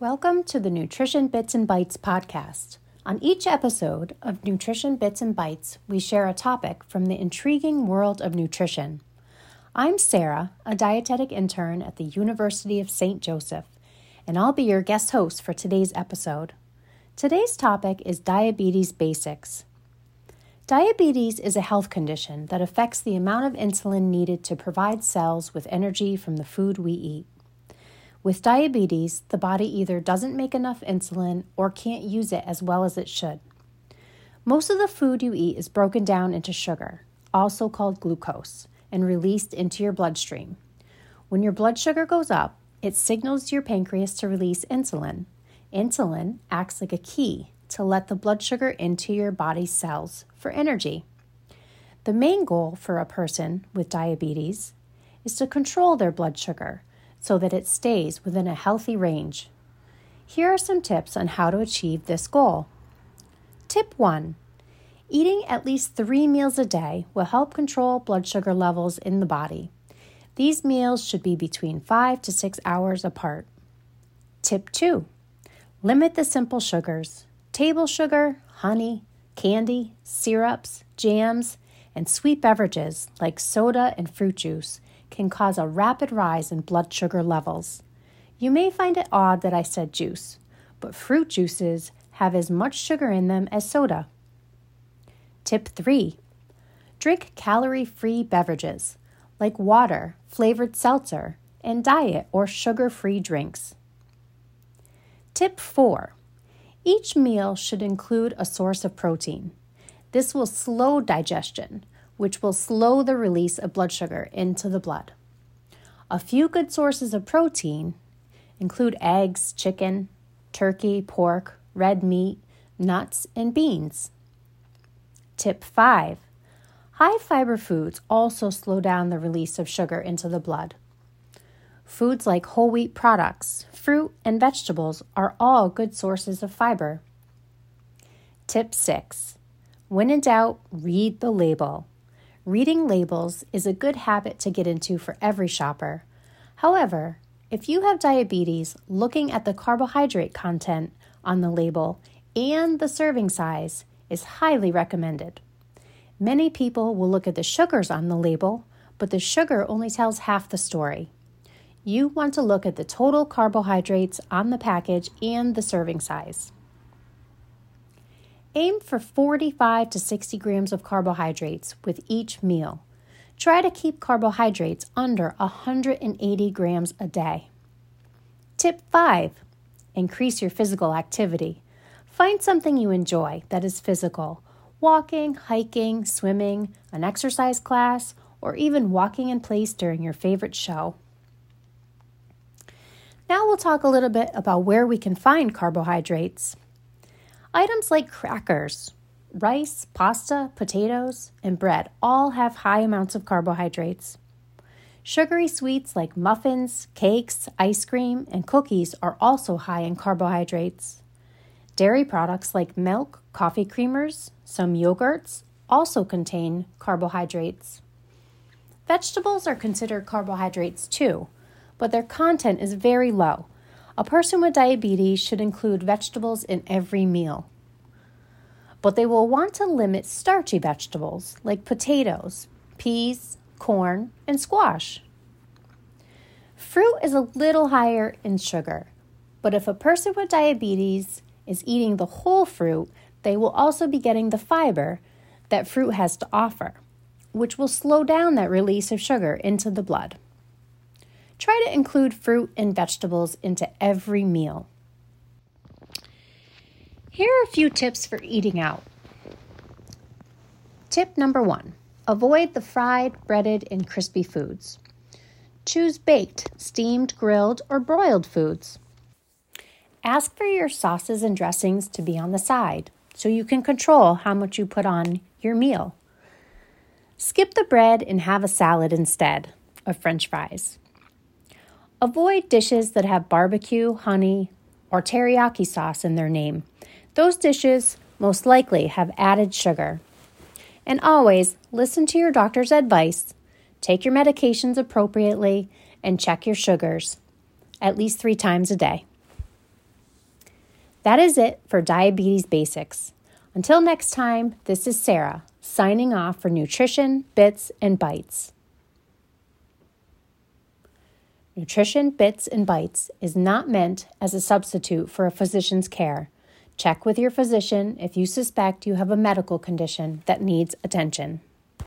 Welcome to the Nutrition Bits and Bites podcast. On each episode of Nutrition Bits and Bites, we share a topic from the intriguing world of nutrition. I'm Sarah, a dietetic intern at the University of St. Joseph, and I'll be your guest host for today's episode. Today's topic is diabetes basics. Diabetes is a health condition that affects the amount of insulin needed to provide cells with energy from the food we eat. With diabetes, the body either doesn't make enough insulin or can't use it as well as it should. Most of the food you eat is broken down into sugar, also called glucose, and released into your bloodstream. When your blood sugar goes up, it signals your pancreas to release insulin. Insulin acts like a key to let the blood sugar into your body's cells for energy. The main goal for a person with diabetes is to control their blood sugar so that it stays within a healthy range. Here are some tips on how to achieve this goal. Tip 1 Eating at least three meals a day will help control blood sugar levels in the body. These meals should be between 5 to 6 hours apart. Tip 2 Limit the simple sugars table sugar, honey, candy, syrups, jams, and sweet beverages like soda and fruit juice can cause a rapid rise in blood sugar levels. You may find it odd that I said juice, but fruit juices have as much sugar in them as soda. Tip 3 Drink calorie free beverages like water, flavored seltzer, and diet or sugar free drinks. Tip 4 Each meal should include a source of protein. This will slow digestion, which will slow the release of blood sugar into the blood. A few good sources of protein include eggs, chicken, turkey, pork, red meat, nuts, and beans. Tip 5 High fiber foods also slow down the release of sugar into the blood. Foods like whole wheat products, fruit, and vegetables are all good sources of fiber. Tip 6 When in doubt, read the label. Reading labels is a good habit to get into for every shopper. However, if you have diabetes, looking at the carbohydrate content on the label and the serving size is highly recommended. Many people will look at the sugars on the label, but the sugar only tells half the story. You want to look at the total carbohydrates on the package and the serving size. Aim for 45 to 60 grams of carbohydrates with each meal. Try to keep carbohydrates under 180 grams a day. Tip 5 Increase your physical activity. Find something you enjoy that is physical walking, hiking, swimming, an exercise class, or even walking in place during your favorite show. Now we'll talk a little bit about where we can find carbohydrates. Items like crackers, rice, pasta, potatoes, and bread all have high amounts of carbohydrates. Sugary sweets like muffins, cakes, ice cream, and cookies are also high in carbohydrates. Dairy products like milk, coffee creamers, some yogurts also contain carbohydrates. Vegetables are considered carbohydrates too, but their content is very low a person with diabetes should include vegetables in every meal. But they will want to limit starchy vegetables like potatoes, peas, corn, and squash. Fruit is a little higher in sugar, but if a person with diabetes is eating the whole fruit, they will also be getting the fiber that fruit has to offer, which will slow down that release of sugar into the blood. Try to include fruit and vegetables into every meal. Here are a few tips for eating out. Tip number one avoid the fried, breaded, and crispy foods. Choose baked, steamed, grilled, or broiled foods. Ask for your sauces and dressings to be on the side so you can control how much you put on your meal. Skip the bread and have a salad instead of french fries. Avoid dishes that have barbecue, honey, or teriyaki sauce in their name. Those dishes most likely have added sugar. And always listen to your doctor's advice, take your medications appropriately, and check your sugars at least three times a day. That is it for Diabetes Basics. Until next time, this is Sarah signing off for Nutrition, Bits, and Bites. Nutrition Bits and Bites is not meant as a substitute for a physician's care. Check with your physician if you suspect you have a medical condition that needs attention.